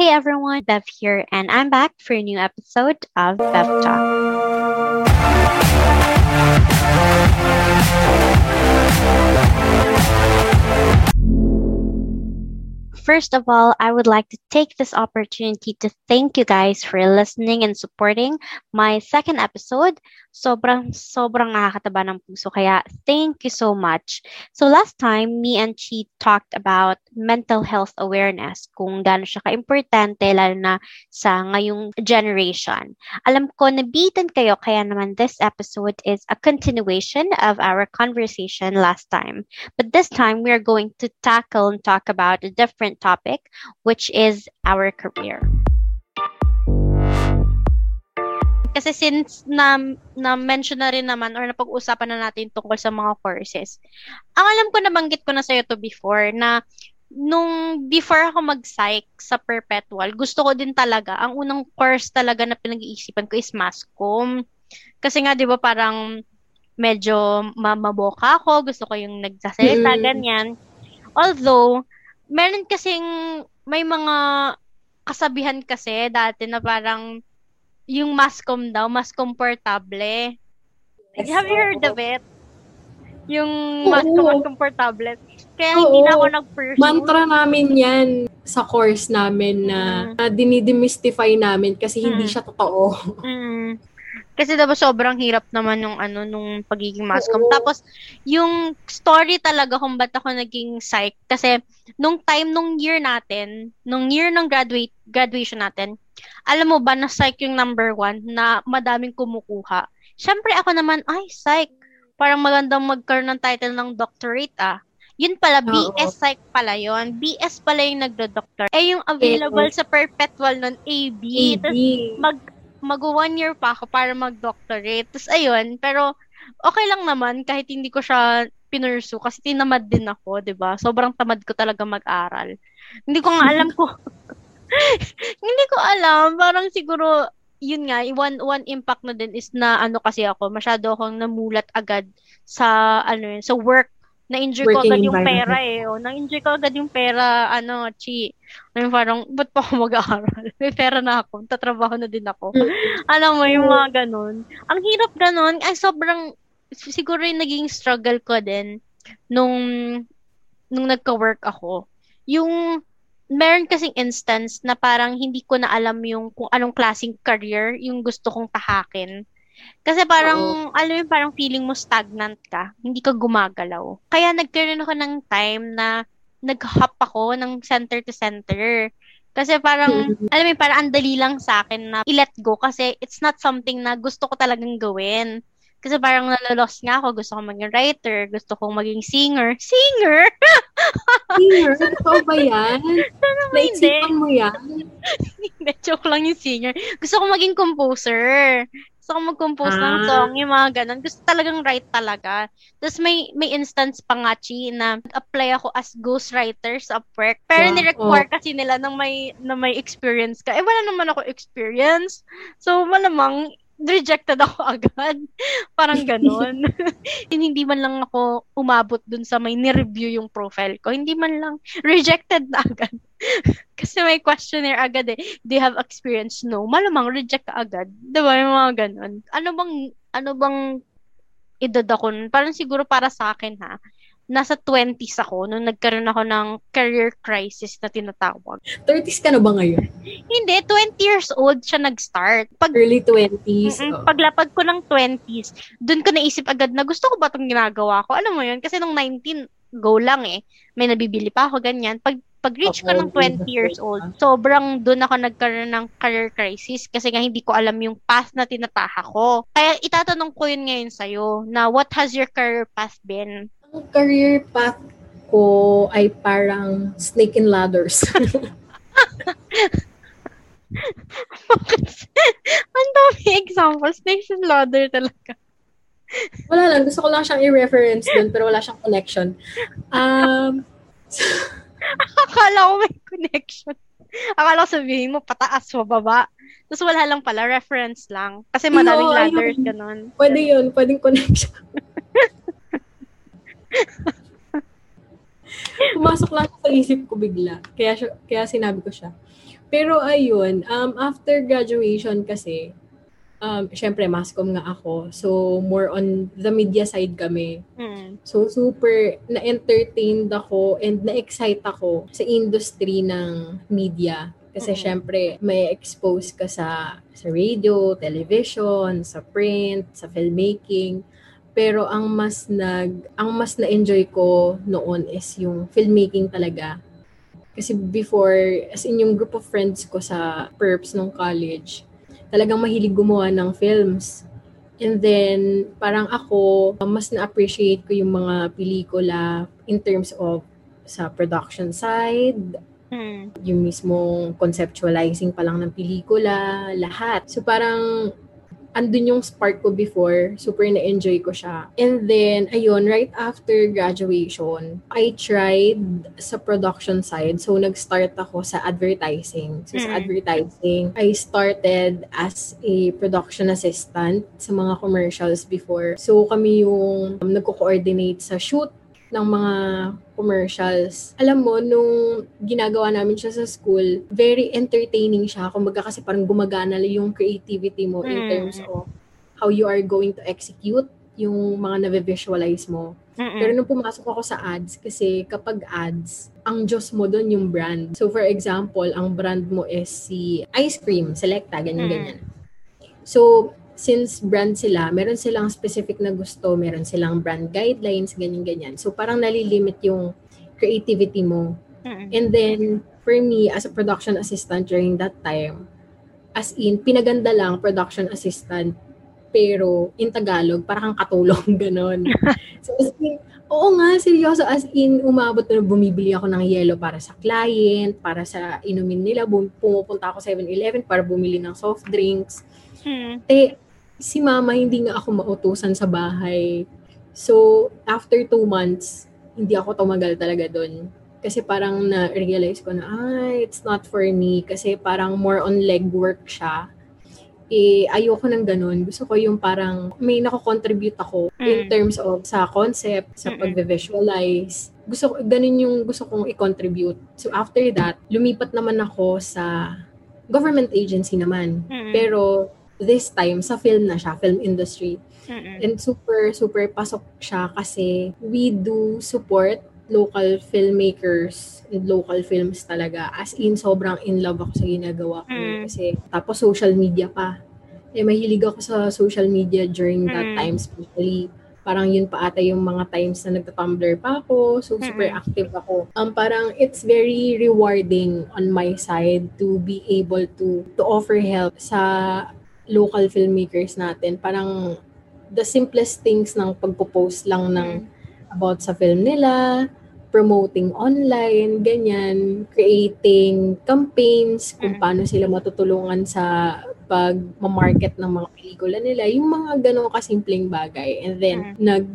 Hey everyone, Bev here, and I'm back for a new episode of Bev Talk. First of all, I would like to take this opportunity to thank you guys for listening and supporting my second episode. Sobrang, sobrang nakakataba ng puso. Kaya, thank you so much. So, last time, me and Chi talked about mental health awareness, kung gaano siya ka-importante, lalo na sa ngayong generation. Alam ko, nabitan kayo, kaya naman this episode is a continuation of our conversation last time. But this time, we are going to tackle and talk about a different topic, which is our career. Kasi since na, na-mention na rin naman or napag-usapan na natin tungkol sa mga courses, ang alam ko nabanggit ko na sa'yo to before na nung before ako mag-psych sa perpetual, gusto ko din talaga, ang unang course talaga na pinag-iisipan ko is masscom. Kasi nga, di ba, parang medyo mamaboka ako, gusto ko yung nagsasalita, Mm. ganyan. Although, meron kasing, may mga kasabihan kasi dati na parang yung mascom daw, mas komportable. Have you heard of it? Yung mascom mas komportable. Kaya Oo. hindi na ako nag-pursue. Mantra namin yan sa course namin na, na dinidemystify namin kasi hindi Mm. siya totoo. Mm. Kasi diba sobrang hirap naman nung ano nung pagiging mascom. Oo. Tapos yung story talaga kung ba't ako naging psych kasi nung time nung year natin, nung year ng graduate graduation natin, alam mo ba na psych yung number one na madaming kumukuha. Syempre ako naman, ay psych. Parang magandang magkaroon ng title ng doctorate ah. Yun pala, Oo. BS psych pala yon BS pala yung nagdo-doctor. Eh, yung available sa perpetual nun, AB. AB. Tas mag mag one year pa ako para mag-doctorate. Tapos ayun, pero okay lang naman kahit hindi ko siya pinursu kasi tinamad din ako, 'di ba? Sobrang tamad ko talaga mag-aral. Hindi ko nga alam ko hindi ko alam, parang siguro yun nga, one one impact na din is na ano kasi ako, masyado akong namulat agad sa ano yun, sa work na-enjoy ko agad yung pera eh. O, na-enjoy ko agad yung pera, ano, chi. Ano, parang, ba't pa ako mag-aaral? May pera na ako, tatrabaho na din ako. Alam mo, yung mga ganun. Ang hirap ganun. Ay, sobrang, siguro yung naging struggle ko din nung, nung nagka-work ako. Yung, meron kasing instance na parang hindi ko na alam yung kung anong klaseng career yung gusto kong tahakin. Kasi parang, alam mo, parang feeling mo stagnant ka. Hindi ka gumagalaw. Kaya nagkaroon ako ng time na nag-hop ako ng center to center. Kasi parang, alam mo, parang ang dali lang sa akin na i-let go kasi it's not something na gusto ko talagang gawin. Kasi parang nalolos nga ako. Gusto ko maging writer. Gusto kong maging singer. Singer? Singer, totoo ba yan? Naisipan mo yan? Hindi, joke lang yung singer. Gusto ko maging composer. Gusto ko mag-compose ng Ah. song, yung mga ganun. Gusto talagang write talaga. Tapos may may instance pa nga, Chi, na apply ako as ghostwriter sa Upwork. Pero Wow. ni-require kasi nila na may, na may experience ka. Eh, wala naman ako experience. So, malamang, rejected ako agad. Parang ganun. hindi man lang ako umabot dun sa may ni-review yung profile ko. Hindi man lang rejected na agad. Kasi may questionnaire agad eh. Do you have experience? No. Malamang reject ka agad. Diba? Yung mga ganun. Ano bang, ano bang edad ako nun? Parang siguro para sa akin ha. Nasa 20s ako nung nagkaroon ako ng career crisis na tinatawag. 30s ka na ba ngayon? Hindi, 20 years old siya nag-start. Pag Early 20s? Mm-mm. oh. Paglapag ko ng 20s, dun ko naisip agad na gusto ko ba itong ginagawa ko? Alam mo yun? Kasi nung 19, go lang eh. May nabibili pa ako, ganyan. Pag pag-reach ko ng Oo, 20 years old, sobrang dun ako nagkaroon ng career crisis kasi nga hindi ko alam yung path na tinataha ko. Kaya itatanong ko yun ngayon sa'yo, na what has your career path been? Ang career path ko ay parang snake and ladders. Ang dami examples. Snakes and ladder talaga. wala lang. Gusto ko lang siyang i-reference dun pero wala siyang connection. Um, Akala ko may connection. Akala ko sabihin mo, pataas, pababa. Tapos wala lang pala, reference lang. Kasi madaming Oo, ladders, ayun. ganun. pwede yun. Pwedeng connection. Pumasok lang sa isip ko bigla. Kaya, siya, kaya sinabi ko siya. Pero ayun, um, after graduation kasi, um, syempre, mascom nga ako. So, more on the media side kami. Mm. So, super na-entertained ako and na-excite ako sa industry ng media. Kasi Mm. syempre, may expose ka sa, sa radio, television, sa print, sa filmmaking. Pero ang mas nag ang mas na-enjoy ko noon is yung filmmaking talaga. Kasi before, as in yung group of friends ko sa perps nung college, talagang mahilig gumawa ng films. And then, parang ako, mas na-appreciate ko yung mga pelikula in terms of sa production side, Mm. yung mismong conceptualizing pa lang ng pelikula, lahat. So parang andun yung spark ko before, super na-enjoy ko siya. And then, ayun, right after graduation, I tried sa production side. So, nag-start ako sa advertising. So, sa Mm. advertising, I started as a production assistant sa mga commercials before. So, kami yung um, nagko-coordinate sa shoot ng mga commercials. Alam mo, nung ginagawa namin siya sa school, very entertaining siya. Kumbaga kasi parang gumagana yung creativity mo in Mm. terms of how you are going to execute yung mga na-visualize mo. Mm-mm. Pero nung pumasok ako sa ads, kasi kapag ads, ang Diyos mo doon yung brand. So for example, ang brand mo is si ice cream, selecta, ganyan-ganyan. So, since brand sila, meron silang specific na gusto, meron silang brand guidelines, ganyan-ganyan. So, parang nalilimit yung creativity mo. And then, for me, as a production assistant during that time, as in, pinaganda lang production assistant, pero in Tagalog, parang katulong, ganon. so, as in, oo nga, seryoso, as in, umabot na bumibili ako ng yellow para sa client, para sa inumin nila, bum- pumupunta ako 7-Eleven para bumili ng soft drinks. Mm. Eh, si mama, hindi nga ako mautusan sa bahay. So, after two months, hindi ako tumagal talaga doon. Kasi parang na-realize ko na, ah, it's not for me. Kasi parang more on legwork siya. Eh, ayoko ng ganun. Gusto ko yung parang may nako-contribute ako in Mm. terms of sa concept, sa pag-visualize. Gusto ko, ganun yung gusto kong i-contribute. So, after that, lumipat naman ako sa government agency naman. Mm-mm. Pero this time, sa film na siya, film industry. Mm-mm. And super, super pasok siya kasi we do support local filmmakers and local films talaga. As in, sobrang in love ako sa ginagawa ko. Mm. Kasi, tapos social media pa. Eh, mahilig ako sa social media during that Mm. time, especially parang yun pa ata yung mga times na nagta-Tumblr pa ako. So, super active ako. Um, parang it's very rewarding on my side to be able to to offer help sa local filmmakers natin. Parang the simplest things ng pagpo-post lang ng about sa film nila, promoting online, ganyan, creating campaigns, kung Mm. paano sila matutulungan sa pag-market ng mga pelikula nila, yung mga ganong kasimpleng bagay. And then, nag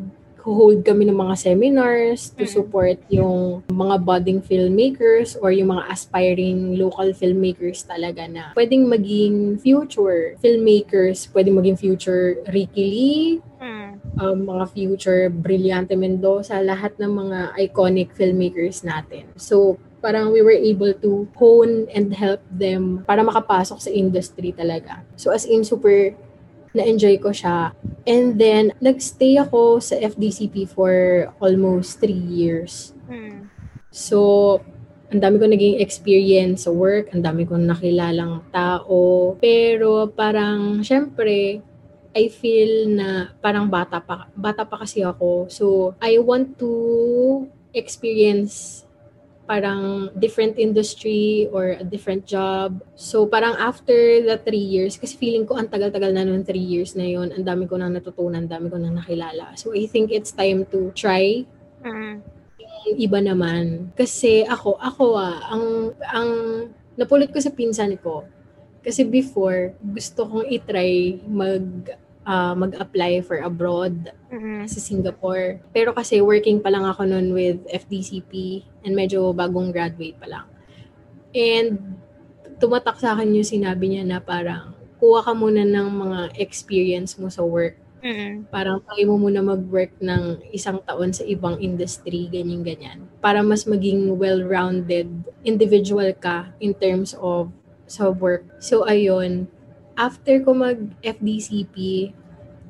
hold kami ng mga seminars to Mm. support yung mga budding filmmakers or yung mga aspiring local filmmakers talaga na pwedeng maging future filmmakers, pwedeng maging future Ricky Lee, Mm. um, mga future Brillante Mendoza, lahat ng mga iconic filmmakers natin. So, parang we were able to hone and help them para makapasok sa industry talaga. So, as in, super na-enjoy ko siya. And then, nagstay ako sa FDCP for almost three years. Mm. So, ang dami ko naging experience sa work, ang dami kong nakilalang tao. Pero parang, syempre, I feel na parang bata pa, bata pa kasi ako. So, I want to experience parang different industry or a different job. So, parang after the three years, kasi feeling ko ang tagal-tagal na noon three years na yon ang dami ko nang natutunan, ang dami ko nang nakilala. So, I think it's time to try yung iba naman. Kasi ako, ako ah, ang, ang napulot ko sa pinsan ko. Kasi before, gusto kong itry mag, ah, mag-apply for abroad Mm. sa Singapore. Pero kasi working pa lang ako noon with FDCP and medyo bagong graduate pa lang. And tumatak sa akin yung sinabi niya na parang kuha ka muna ng mga experience mo sa work Mm. parang try mo muna mag-work ng isang taon sa ibang industry, ganyan-ganyan. Para mas maging well-rounded individual ka in terms of sa work. So, ayun. After ko mag-FDCP,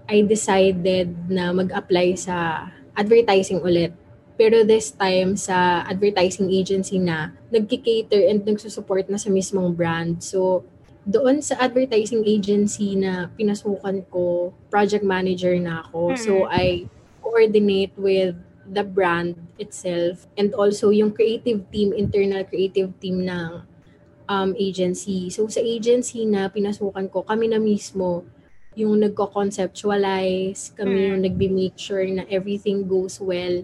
I decided na mag-apply sa advertising ulit. Pero this time, sa advertising agency na, nagki-cater and nagsusupport na sa mismong brand. So, doon sa advertising agency na pinasukan ko, project manager na ako. Mm-hmm. So, I coordinate with the brand itself and also yung creative team, internal creative team ng um, agency. So sa agency na pinasukan ko, kami na mismo yung nagko-conceptualize, kami mm. yung nagbi-make sure na everything goes well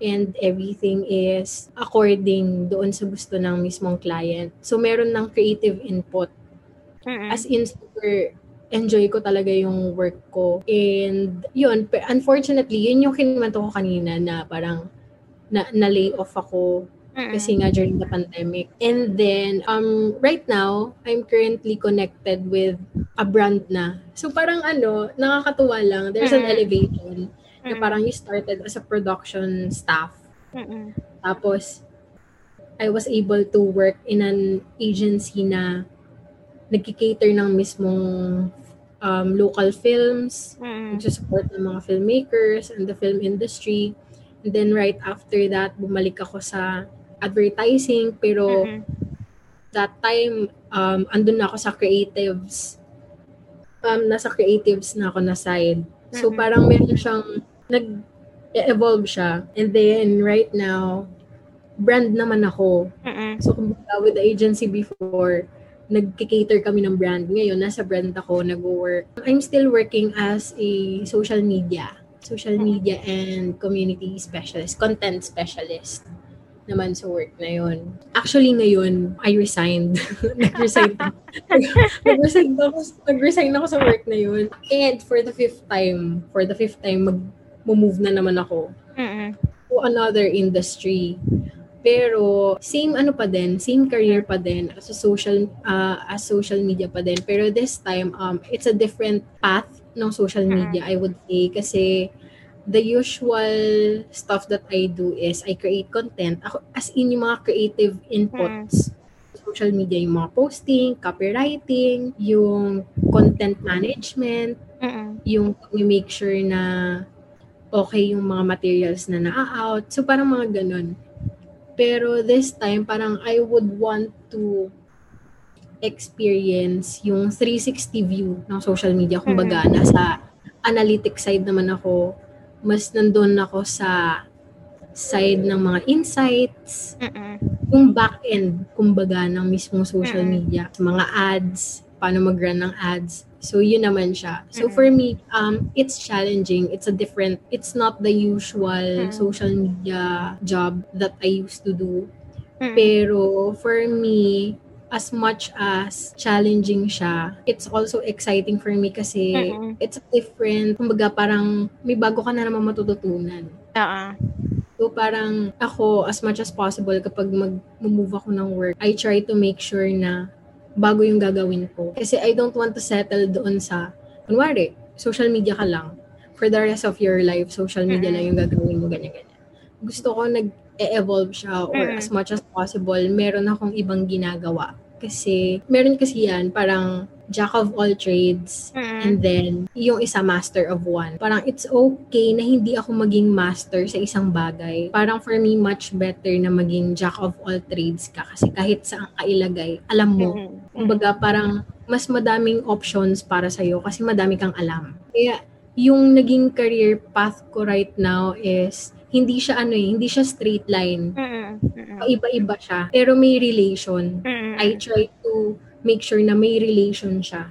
and everything is according doon sa gusto ng mismong client. So meron ng creative input. Mm-mm. As in super enjoy ko talaga yung work ko. And yun, unfortunately, yun yung kinimento ko kanina na parang na, na-lay off ako Kasi nga during the pandemic. And then, um, right now, I'm currently connected with a brand na. So parang ano, nakakatuwa lang. There's an elevation Mm-mm. na parang you started as a production staff. Mm-mm. Tapos, I was able to work in an agency na nagki-cater ng mismong um, local films, mm-hmm. nagsusupport ng mga filmmakers and the film industry. And then right after that, bumalik ako sa advertising, pero mm-hmm. that time, um, andun na ako sa creatives. Um, nasa creatives na ako na side. So mm-hmm. parang meron siyang, nag-evolve siya. And then right now, brand naman ako. Mm-hmm. So kumbaga with the agency before, nag-cater kami ng brand. Ngayon, nasa brand ako, nag-work. I'm still working as a social media, social media and community specialist, content specialist naman sa work na yon. Actually, ngayon, I resigned. nag-resign nag-resign ako, nag-resign ako sa work na yun. And for the fifth time, for the fifth time, mag-move na naman ako mm-hmm. to another industry. Pero same ano pa din, same career pa din as a social uh, as social media pa din. Pero this time um it's a different path ng social media I would say kasi the usual stuff that I do is I create content. Ako, as in yung mga creative inputs. Social media, yung mga posting, copywriting, yung content management, Mm-mm. yung make sure na okay yung mga materials na na-out. So parang mga ganun. Pero this time, parang I would want to experience yung 360 view ng social media. Kumbaga, mm-hmm. nasa analytic side naman ako. Mas nandun ako sa side ng mga insights. Mm-mm. Yung back-end, kumbaga, ng mismong social Mm-mm. media. Mga ads, paano mag-run ng ads. So, yun naman siya. So, mm-hmm. for me, um, it's challenging. It's a different, it's not the usual mm-hmm. social media job that I used to do. Mm-hmm. Pero, for me, as much as challenging siya, it's also exciting for me kasi mm-hmm. it's different. Kumbaga, parang may bago ka na naman matututunan. Oo. So, parang ako, as much as possible, kapag mag-move ako ng work, I try to make sure na bago yung gagawin ko. Kasi I don't want to settle doon sa, kunwari, social media ka lang. For the rest of your life, social media lang yung gagawin mo, ganyan-ganyan. Gusto ko nag-evolve siya or as much as possible, meron akong ibang ginagawa. Kasi, meron kasi yan, parang jack of all trades mm-hmm. and then yung isa master of one. Parang it's okay na hindi ako maging master sa isang bagay. Parang for me much better na maging jack of all trades ka kasi kahit saan ka ilagay, alam mo. Mm-hmm. Kumbaga parang mas madaming options para sa iyo kasi madami kang alam. Kaya yung naging career path ko right now is hindi siya ano eh, hindi siya straight line. Iba-iba siya. Pero may relation. Mm-mm. I try to make sure na may relation siya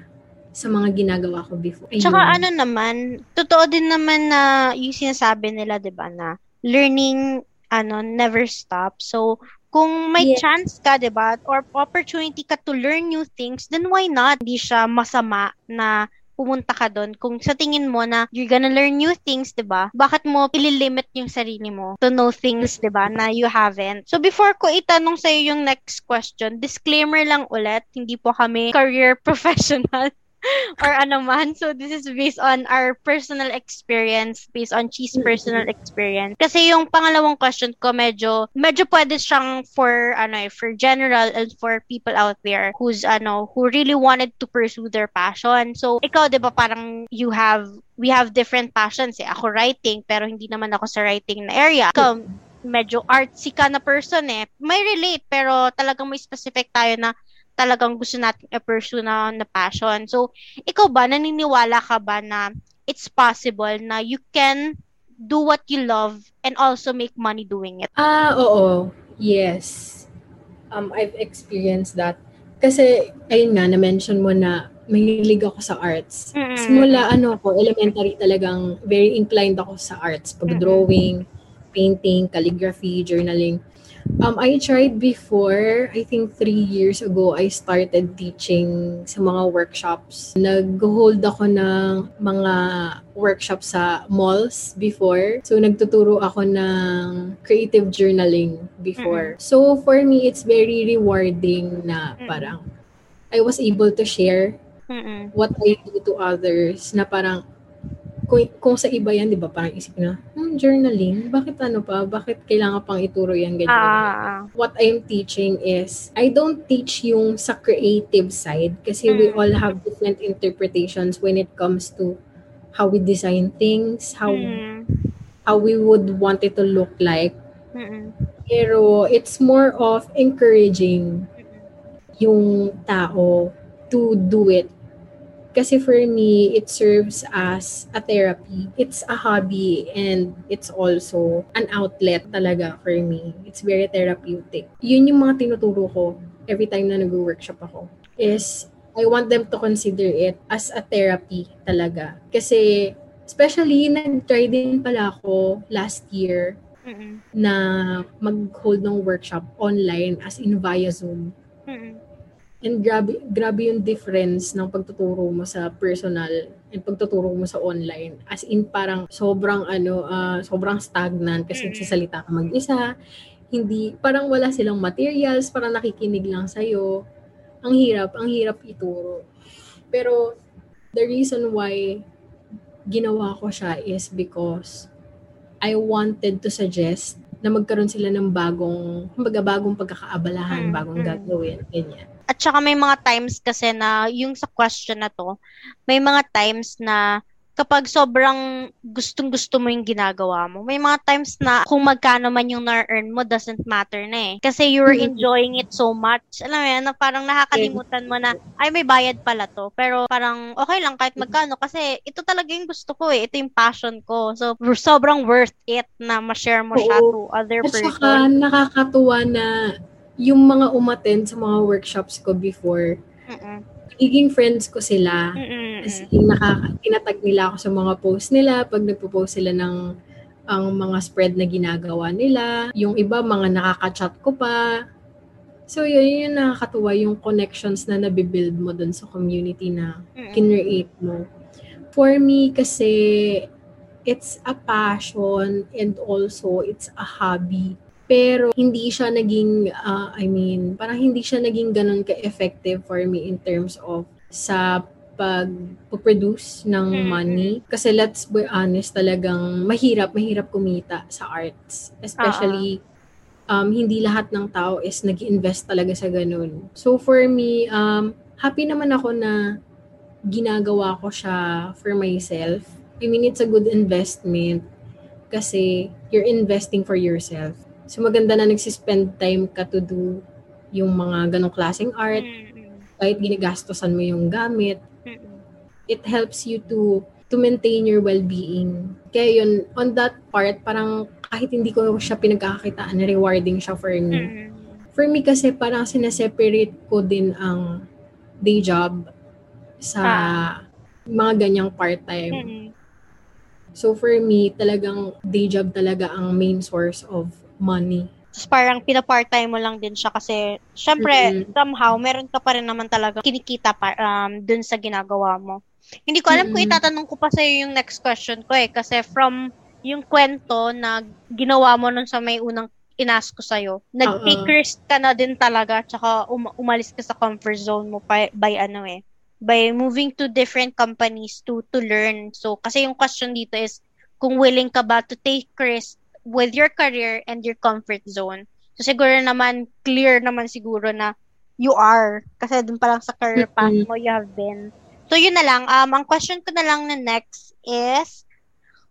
sa mga ginagawa ko before. Ayun. Tsaka ano naman, totoo din naman na yung sinasabi nila, di ba, na learning ano never stop. So, kung may yes. chance ka, 'di ba, or opportunity ka to learn new things, then why not? Hindi siya masama na pumunta ka doon, kung sa tingin mo na you're gonna learn new things, 'di ba? Bakit mo ililimit yung sarili mo to know things, 'di ba, na you haven't? So before ko itanong sa iyo yung next question, disclaimer lang ulit, hindi po kami career professional. or ano man. So, this is based on our personal experience, based on Cheese personal experience. Kasi yung pangalawang question ko, medyo, medyo pwede siyang for, ano eh, for general and for people out there who's, ano, who really wanted to pursue their passion. So, ikaw, di ba, parang you have, we have different passions eh. Ako writing, pero hindi naman ako sa writing na area. Ikaw, medyo artsy ka na person eh. May relate, pero talagang may specific tayo na talagang gusto natin i-pursue na, na passion. So, ikaw ba, naniniwala ka ba na it's possible na you can do what you love and also make money doing it? Ah, oo. Yes. Um, I've experienced that. Kasi, ayun nga, na-mention mo na mahilig ako sa arts. Mm-hmm. Simula ano ako, elementary talagang very inclined ako sa arts. Pag-drawing, mm-hmm. painting, calligraphy, journaling. Um, I tried before, I think three years ago, I started teaching sa mga workshops. Nag-hold ako ng mga workshops sa malls before. So, nagtuturo ako ng creative journaling before. Mm-hmm. So, for me, it's very rewarding na parang I was able to share mm-hmm. what I do to others na parang kung, kung sa iba yan, di ba, parang isip na, hmm, journaling, bakit ano pa, bakit kailangan pang ituro yan, ganyan. Ah. What I'm teaching is, I don't teach yung sa creative side kasi mm. we all have different interpretations when it comes to how we design things, how mm. how we would want it to look like. Mm-mm. Pero it's more of encouraging yung tao to do it kasi for me, it serves as a therapy. It's a hobby and it's also an outlet talaga for me. It's very therapeutic. Yun yung mga tinuturo ko every time na nag-workshop ako. Is I want them to consider it as a therapy talaga. Kasi especially nag-try din pala ako last year Mm-mm. na mag-hold ng workshop online as in via Zoom. Mm-mm. And grabe, grabe yung difference ng pagtuturo mo sa personal and pagtuturo mo sa online. As in parang sobrang ano, uh, sobrang stagnant kasi nagsasalita ka mag-isa. Hindi, parang wala silang materials, parang nakikinig lang sa'yo. Ang hirap, ang hirap ituro. Pero the reason why ginawa ko siya is because I wanted to suggest na magkaroon sila ng bagong, kumbaga bagong pagkakaabalahan, bagong gagawin, ganyan. At saka may mga times kasi na yung sa question na to, may mga times na kapag sobrang gustong-gusto mo yung ginagawa mo, may mga times na kung magkano man yung na-earn mo doesn't matter na eh. Kasi you're mm-hmm. enjoying it so much. Alam mo yan, na parang nakakalimutan mo na, ay may bayad pala to. Pero parang okay lang kahit magkano kasi ito talaga yung gusto ko eh. Ito yung passion ko. So, sobrang worth it na ma-share mo siya to other At person. At saka nakakatuwa na yung mga umattend sa mga workshops ko before, Mm-mm. naging friends ko sila. Mm-mm. As in, nakaka- tinatag nila ako sa mga post nila pag nagpo-post sila ng ang mga spread na ginagawa nila. Yung iba, mga nakaka-chat ko pa. So, yun, yun nakakatuwa yung connections na nabibuild mo dun sa community na kinreate mo. For me, kasi it's a passion and also it's a hobby pero hindi siya naging, uh, I mean, parang hindi siya naging ganun ka-effective for me in terms of sa pag-produce ng money. Kasi let's be honest, talagang mahirap, mahirap kumita sa arts. Especially, uh-huh. um, hindi lahat ng tao is nag invest talaga sa ganun. So for me, um, happy naman ako na ginagawa ko siya for myself. I mean, it's a good investment kasi you're investing for yourself. So maganda na nagsispend time ka to do yung mga ganong klaseng art. Kahit ginigastosan mo yung gamit. It helps you to to maintain your well-being. Kaya yun, on that part, parang kahit hindi ko siya pinagkakakitaan, rewarding siya for me. For me kasi parang sineseparate ko din ang day job sa ah. mga ganyang part-time. Mm-hmm. So for me, talagang day job talaga ang main source of money. Tapos parang pina-part-time mo lang din siya kasi syempre mm-hmm. somehow meron ka pa rin naman talaga kinikita pa um, dun sa ginagawa mo. Hindi ko alam mm-hmm. kung itatanong ko pa sa yung next question ko eh kasi from yung kwento na ginawa mo nun sa may unang inask ko sa'yo, nag-take risk ka na din talaga tsaka um- umalis ka sa comfort zone mo pa, by ano eh, by moving to different companies to to learn. So kasi yung question dito is kung willing ka ba to take risk with your career and your comfort zone. So siguro naman clear naman siguro na you are kasi dun pa lang sa career path mo you have been. So yun na lang. Um ang question ko na lang na next is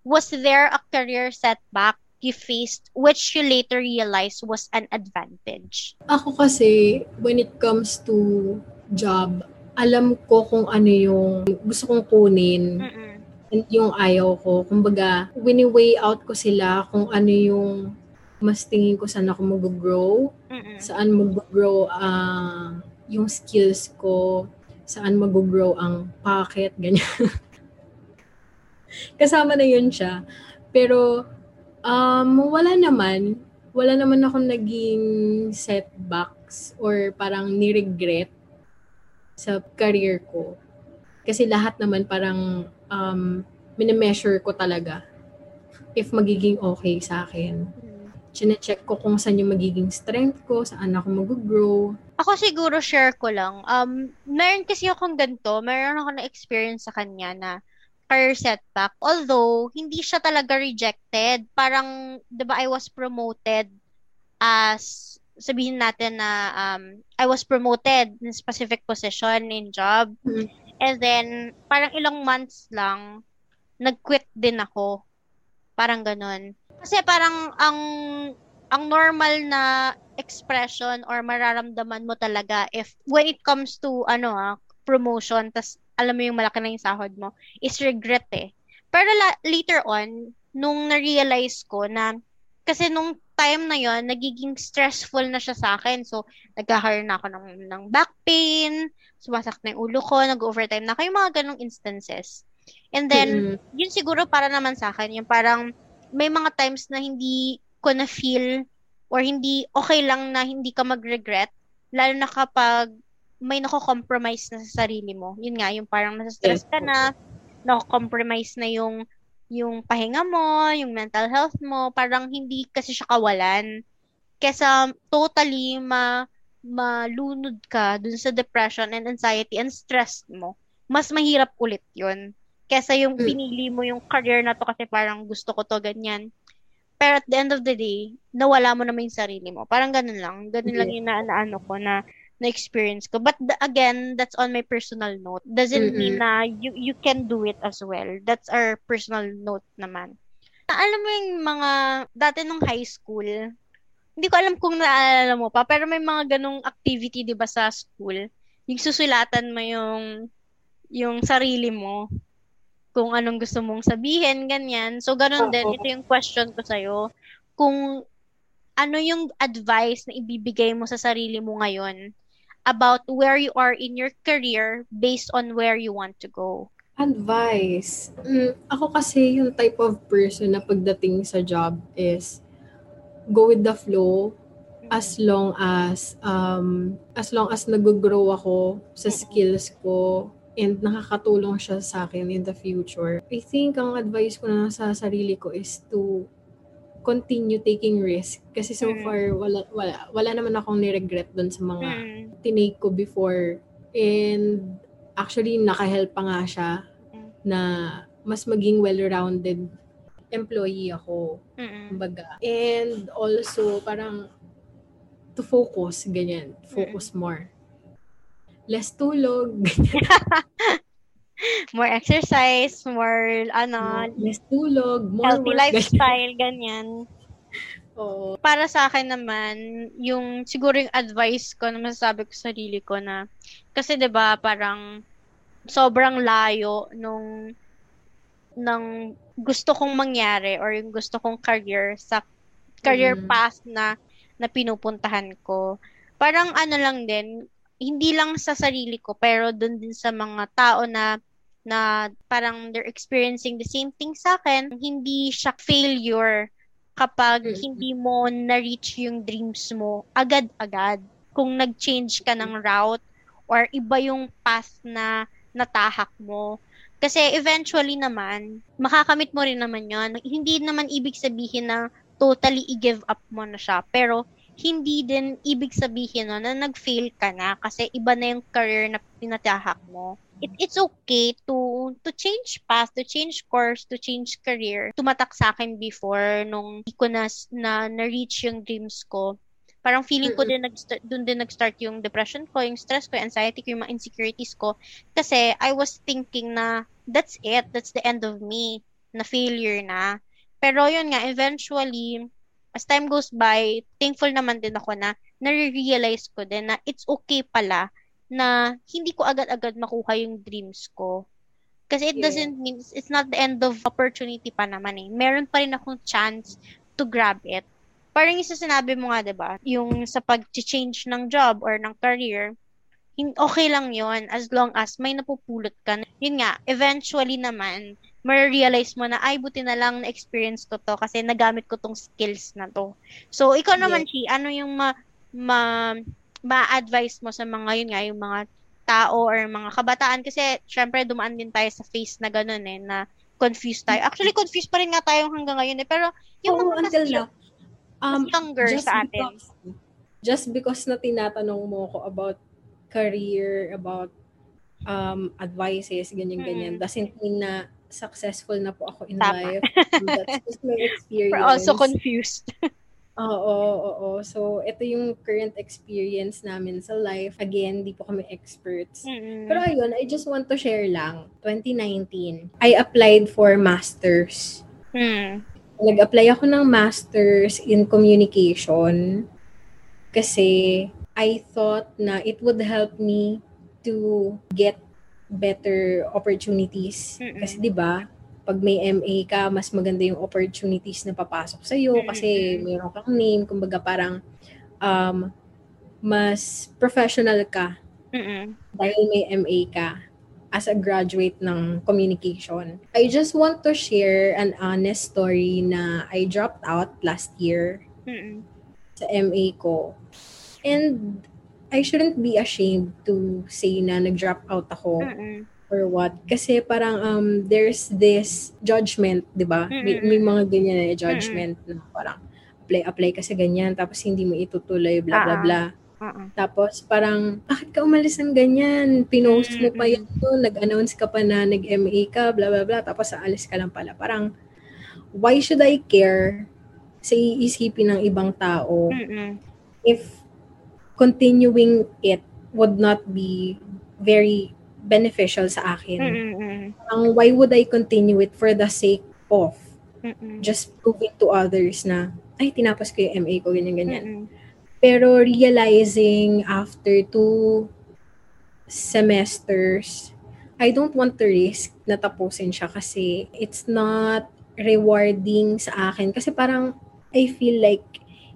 was there a career setback you faced which you later realized was an advantage? Ako kasi, when it comes to job, alam ko kung ano yung gusto kong kunin Mm-mm. And yung ayaw ko. Kumbaga, wini-weigh out ko sila kung ano yung mas tingin ko saan ako mag-grow, Mm-mm. saan mag-grow ang yung skills ko, saan mag-grow ang pocket, ganyan. Kasama na yun siya. Pero, um, wala naman, wala naman ako naging setbacks or parang ni-regret sa career ko. Kasi lahat naman parang um, minimeasure ko talaga if magiging okay sa akin. Chine-check ko kung saan yung magiging strength ko, saan ako mag-grow. Ako siguro share ko lang. Um, meron kasi akong ganito, meron ako na-experience sa kanya na career setback. Although, hindi siya talaga rejected. Parang, di ba, I was promoted as, sabihin natin na um, I was promoted in specific position in job. Mhm. And then, parang ilang months lang, nag-quit din ako. Parang ganun. Kasi parang ang ang normal na expression or mararamdaman mo talaga if when it comes to ano ah, promotion tas alam mo yung malaki na yung sahod mo is regret eh. Pero la- later on nung na-realize ko na kasi nung time na yon nagiging stressful na siya sa akin. So, nagkakaroon na ako ng, ng back pain, sumasakit na yung ulo ko, nag-overtime na ako, yung mga ganong instances. And then, Mm-mm. yun siguro para naman sa akin, yung parang may mga times na hindi ko na feel or hindi okay lang na hindi ka mag-regret, lalo na kapag may nako-compromise na sa sarili mo. Yun nga, yung parang nasa-stress Yes, ka na, nako-compromise na yung yung pahinga mo, yung mental health mo, parang hindi kasi siya kawalan. Kesa totally ma malunod ka dun sa depression and anxiety and stress mo, mas mahirap ulit yun. Kesa yung Mm. pinili mo yung career na to kasi parang gusto ko to, ganyan. Pero at the end of the day, nawala mo naman yung sarili mo. Parang ganun lang. Ganun lang Yeah. yung na, na- ano ko na na-experience ko. But the- again, that's on my personal note. Doesn't mean Mm-mm. na you, you can do it as well. That's our personal note naman. Alam mo yung mga, dati nung high school, hindi ko alam kung naalala mo pa, pero may mga ganong activity, di ba, sa school. Yung susulatan mo yung, yung sarili mo kung anong gusto mong sabihin, ganyan. So, ganun din. Ito yung question ko sa'yo. Kung ano yung advice na ibibigay mo sa sarili mo ngayon about where you are in your career based on where you want to go. Advice. Mm, ako kasi yung type of person na pagdating sa job is go with the flow as long as um as long as nag-grow ako sa skills ko and nakakatulong siya sa akin in the future. I think ang advice ko na sa sarili ko is to continue taking risk kasi so Mm. far wala wala wala naman akong ni-regret doon sa mga Mm. tinake ko before and actually nakahelp pa nga siya Mm. na mas maging well-rounded employee ako Mm-mm. kumbaga and also parang to focus ganyan focus more less tulog More exercise, more, ano, less tulog more healthy work lifestyle, ganyan. Oo. Para sa akin naman, yung siguro yung advice ko na masasabi ko sa sarili ko na, kasi 'di ba parang sobrang layo nung ng gusto kong mangyari or yung gusto kong career sa career Mm. path na na pinupuntahan ko. Parang ano lang din, hindi lang sa sarili ko, pero dun din sa mga tao na na parang they're experiencing the same thing sa akin, hindi siya failure kapag Mm. hindi mo na-reach yung dreams mo agad-agad. Kung nag-change ka ng route or iba yung path na natahak mo. Kasi eventually naman, makakamit mo rin naman yon Hindi naman ibig sabihin na totally i-give up mo na siya. Pero hindi din ibig sabihin no, na nag-fail ka na kasi iba na yung career na pinatahak mo. It, it's okay to to change path, to change course, to change career. Tumatak sa akin before nung hindi ko na, na na-reach yung dreams ko. Parang feeling ko din nag doon din nag-start yung depression ko, yung stress ko, yung anxiety ko, yung mga insecurities ko kasi I was thinking na that's it, that's the end of me, na failure na. Pero yun nga, eventually, as time goes by, thankful naman din ako na nare-realize ko din na it's okay pala na hindi ko agad-agad makuha yung dreams ko. Kasi it yeah. doesn't mean, it's not the end of opportunity pa naman eh. Meron pa rin akong chance to grab it. Parang isa sinabi mo nga, 'di ba? Yung sa pag-change ng job or ng career, okay lang yon as long as may napupulot ka. Yun nga, eventually naman, ma-realize mo na, ay, buti na lang na-experience ko to kasi nagamit ko tong skills na to. So, ikaw naman, yeah. Chi, ano yung ma, ma, ma-advise mo sa mga, yun nga, yung mga tao or mga kabataan kasi, syempre, dumaan din tayo sa phase na ganun eh, na confused tayo. Actually, confused pa rin nga tayo hanggang ngayon eh, pero yung oh, mga until mas, now. Um, younger sa atin. Because, just because na tinatanong mo ko about career, about um, advices, ganyan-ganyan, mm. doesn't mean na successful na po ako in Tama. life. That's just my experience. We're also confused. Oo, oo, oo. So, ito yung current experience namin sa life. Again, di po kami experts. Mm-hmm. Pero ayun, I just want to share lang. 2019, I applied for masters. Mm. Nag-apply ako ng masters in communication kasi I thought na it would help me to get better opportunities. Mm-mm. Kasi 'di ba, pag may MA ka, mas maganda yung opportunities na papasok sa iyo kasi mayroon kang name, kumbaga parang um mas professional ka. Mm-mm. Dahil may MA ka as a graduate ng communication. I just want to share an honest story na I dropped out last year Mm-mm. sa MA ko. And I shouldn't be ashamed to say na nag-drop out ako Mm-mm. Or what. Kasi parang um, there's this judgment, di ba? May, may mga ganyan na judgment na parang apply, apply kasi ganyan, tapos hindi mo itutuloy, bla bla bla. Uh-uh. Tapos parang, bakit ka umalis ng ganyan? Pinost mo pa yan to, nag-announce ka pa na nag-MA ka, bla bla bla, tapos aalis ka lang pala. Parang, why should I care sa iisipin ng ibang tao Mm-mm. if continuing it would not be very beneficial sa akin. Mm-mm. Ang why would I continue it for the sake of Mm-mm. just proving to others na ay tinapos ko yung MA ko ganyan ganyan. Mm-mm. Pero realizing after two semesters, I don't want to risk na tapusin siya kasi it's not rewarding sa akin kasi parang I feel like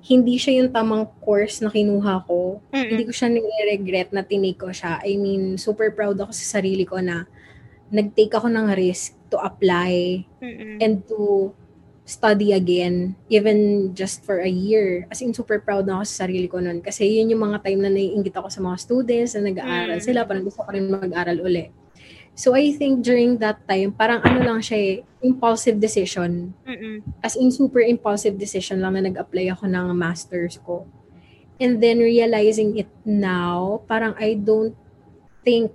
hindi siya yung tamang course na kinuha ko. Mm-mm. Hindi ko siya nire-regret na tinake ko siya. I mean, super proud ako sa sarili ko na nag-take ako ng risk to apply Mm-mm. and to study again, even just for a year. As in, super proud na ako sa sarili ko nun. Kasi yun yung mga time na naiingit ako sa mga students na nag-aaral Mm. sila, parang gusto ko rin mag-aral uli. So, I think during that time, parang ano lang siya eh, impulsive decision. Mm-mm. As in, super impulsive decision lang na nag-apply ako ng master's ko. And then, realizing it now, parang I don't think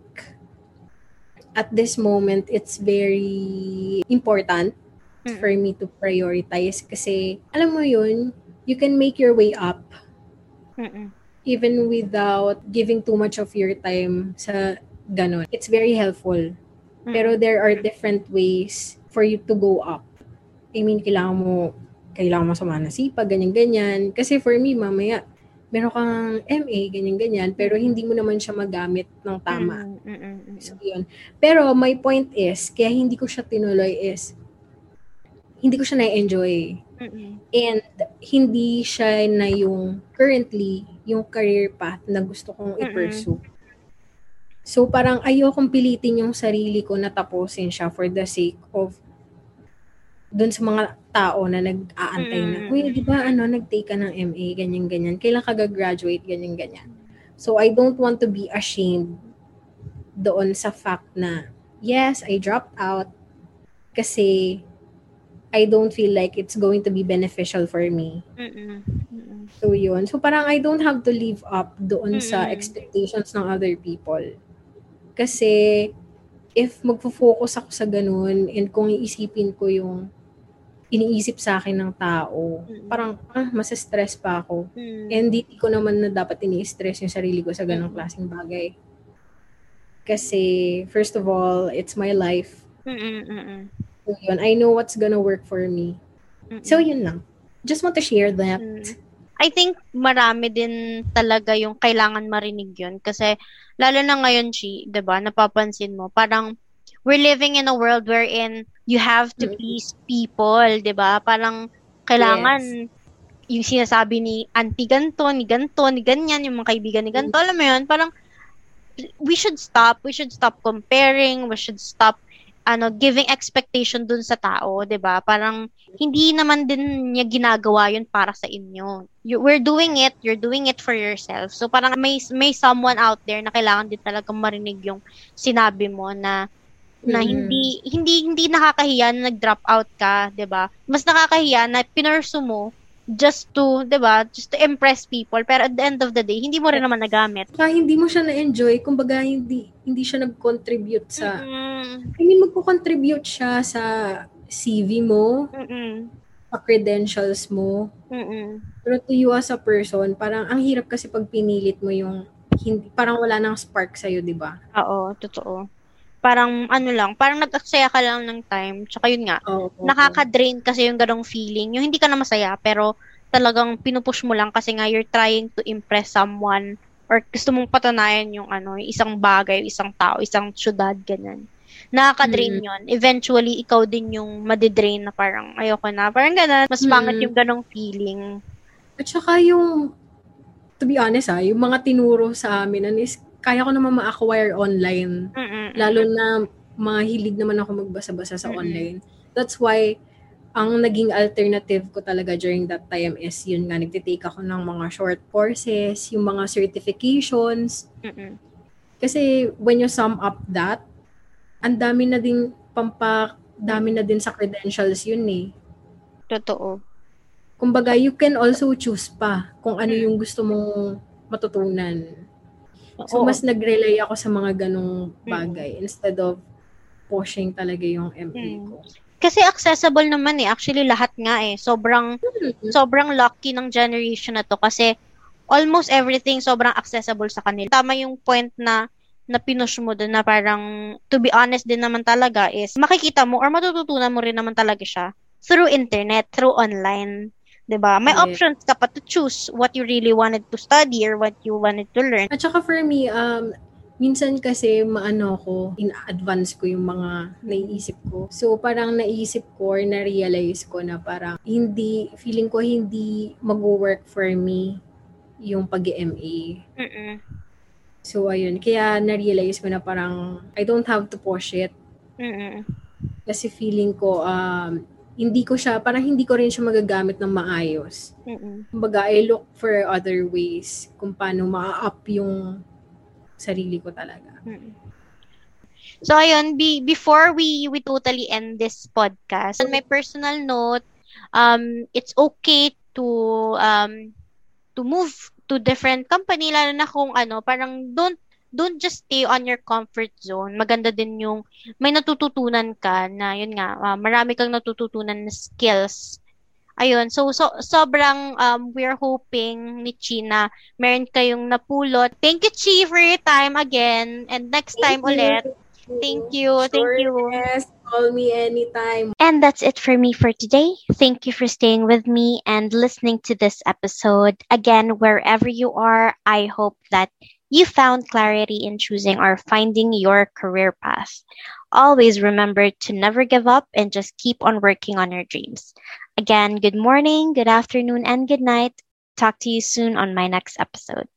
at this moment, it's very important Mm. for me to prioritize. Kasi, alam mo yun, you can make your way up Mm-mm. even without giving too much of your time sa ganun. It's very helpful. Mm. Pero there are different ways for you to go up. I mean, kailangan mo, kailangan mo sa mga nasipag, ganyan-ganyan. Kasi for me, mamaya, meron kang MA, ganyan-ganyan, pero hindi mo naman siya magamit ng tama. Mm, mm, mm, mm. So, yun. Pero my point is, kaya hindi ko siya tinuloy is, hindi ko siya na-enjoy. Mm-mm. And hindi siya na yung currently, yung career path na gusto kong i-pursue. So parang ayokong pilitin yung sarili ko na tapusin siya for the sake of dun sa mga tao na nag-aantay na, Mm. uy, di ba, ano, nag-take ka ng MA, ganyan-ganyan. Kailan ka gagraduate, ganyan-ganyan. So, I don't want to be ashamed doon sa fact na, yes, I dropped out kasi I don't feel like it's going to be beneficial for me. Mm-mm. So, yun. So, parang I don't have to live up doon sa Mm-mm. expectations ng other people. Kasi, if magfo-focus ako sa ganun, and kung iisipin ko yung iniisip sa akin ng tao, Mm-mm. parang, ah, mas-stress pa ako. Mm. And hindi ko naman na dapat ini-stress yung sarili ko sa ganong Mm. klaseng bagay. Kasi, first of all, it's my life. Mm-mm. Mm-mm. So, yun. I know what's gonna work for me. Mm-mm. So, yun lang. Just want to share that. Mm. I think marami din talaga yung kailangan marinig yun. Kasi, lalo na ngayon, Chi, 'di ba? Napapansin mo, parang, we're living in a world wherein you have to Mm. please people, 'di ba? Parang, kailangan, yung sinasabi ni auntie ganto, ni ganto, ni ganyan, yung mga kaibigan ni ganto, alam mo yun, parang, we should stop, we should stop comparing, we should stop ano, giving expectation dun sa tao, 'di ba? Parang hindi naman din niya ginagawa 'yun para sa inyo. You, we're doing it, you're doing it for yourself. So parang may may someone out there na kailangan din talaga marinig yung sinabi mo na na Mm. hindi hindi hindi nakakahiya na nag-drop out ka, 'di ba? Mas nakakahiya na pinursu mo just to, 'di ba? Just to impress people. Pero at the end of the day, hindi mo rin naman nagamit. Saka hindi mo siya na-enjoy, kumbaga hindi hindi siya nag-contribute sa Mm-mm. I mean magko-contribute siya sa CV mo, Mm-mm. sa credentials mo. Mm-mm. Pero to you as a person, parang ang hirap kasi pag pinilit mo yung hindi parang wala nang spark sa 'di ba? Oo, totoo. Parang ano lang, parang nag-aksaya ka lang ng time. Tsaka yun nga, Oo. nakaka-drain kasi yung ganong feeling. Yung hindi ka na masaya, pero talagang pinupush mo lang kasi nga you're trying to impress someone or gusto mong patunayan yung ano, yung isang bagay, isang tao, isang syudad, ganyan. Nakaka-drain Mm. yun. Eventually, ikaw din yung madidrain na parang ayoko na. Parang ganun. Mas Mm. yung ganong feeling. At saka yung to be honest ah, yung mga tinuro sa amin is kaya ko naman ma-acquire online. Mm-mm. Lalo na mahilig naman ako magbasa-basa sa Mm-mm. online. That's why ang naging alternative ko talaga during that time is yun nga, nagtitake ako ng mga short courses, yung mga certifications. Mm-mm. Kasi when you sum up that, ang dami na din pampa, dami na din sa credentials yun eh. Totoo. Kumbaga, you can also choose pa kung ano Mm. yung gusto mong matutunan. So, Oo. mas nag-rely ako sa mga ganong bagay instead of pushing talaga yung MA Mm. ko. Kasi accessible naman eh. Actually, lahat nga eh. Sobrang Mm. sobrang lucky ng generation na to kasi almost everything sobrang accessible sa kanila. Tama yung point na na pinush mo dun na parang to be honest din naman talaga is makikita mo or matututunan mo rin naman talaga siya through internet, through online. 'Di ba? May Yeah. options ka pa to choose what you really wanted to study or what you wanted to learn. At saka for me, um, minsan kasi maano ko, in advance ko yung mga naiisip ko. So parang naisip ko or na-realize ko na parang hindi, feeling ko hindi mag-work for me yung pag-MA. Mm-mm. So ayun, kaya na-realize ko na parang I don't have to push it Mm-mm. kasi feeling ko um, hindi ko siya, parang hindi ko rin siya magagamit ng maayos. Mm-mm. Kumbaga, I look for other ways kung paano ma-up yung sarili ko talaga. Mm. So ayun, be, before we we totally end this podcast, on my personal note, um it's okay to um to move to different company lalo na kung ano, parang don't don't just stay on your comfort zone. Maganda din yung may natututunan ka na yun nga, ah, marami kang natututunan na skills. Ayun, so, so sobrang um, we're hoping ni Chi na meron kayong napulot. Thank you, Chi, for your time again. And next time ulit, Thank you. Thank you. Yes, call me anytime. And that's it for me for today. Thank you for staying with me and listening to this episode. Again, wherever you are, I hope that you found clarity in choosing or finding your career path. Always remember to never give up and just keep on working on your dreams. Again, good morning, good afternoon, and good night. Talk to you soon on my next episode.